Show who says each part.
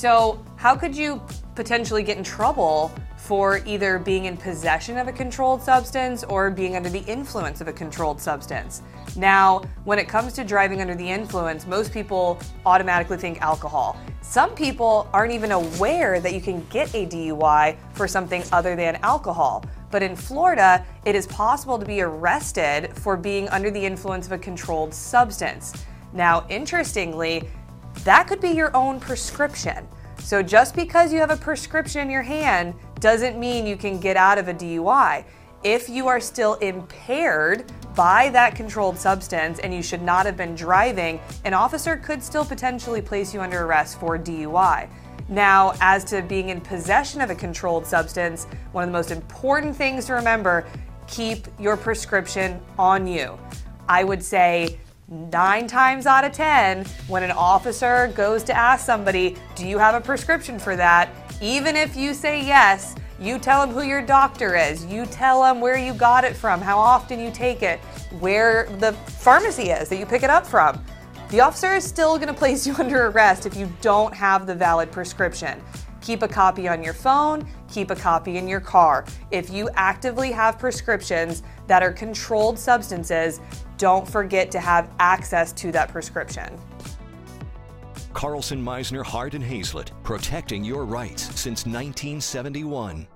Speaker 1: So, how could you potentially get in trouble for either being in possession of a controlled substance or being under the influence of a controlled substance? Now, when it comes to driving under the influence, most people automatically think alcohol. Some people aren't even aware that you can get a DUI for something other than alcohol. But in Florida, it is possible to be arrested for being under the influence of a controlled substance. Now, interestingly, that could be your own prescription. So just because you have a prescription in your hand doesn't mean you can get out of a DUI. If you are still impaired by that controlled substance and you should not have been driving, an officer could still potentially place you under arrest for DUI. Now, as to being in possession of a controlled substance, one of the most important things to remember keep your prescription on you. I would say nine times out of 10, when an officer goes to ask somebody, Do you have a prescription for that? Even if you say yes, you tell them who your doctor is. You tell them where you got it from, how often you take it, where the pharmacy is that you pick it up from. The officer is still going to place you under arrest if you don't have the valid prescription. Keep a copy on your phone, keep a copy in your car. If you actively have prescriptions that are controlled substances, don't forget to have access to that prescription.
Speaker 2: Carlson Meissner Hart and Hayslett, protecting your rights since 1971.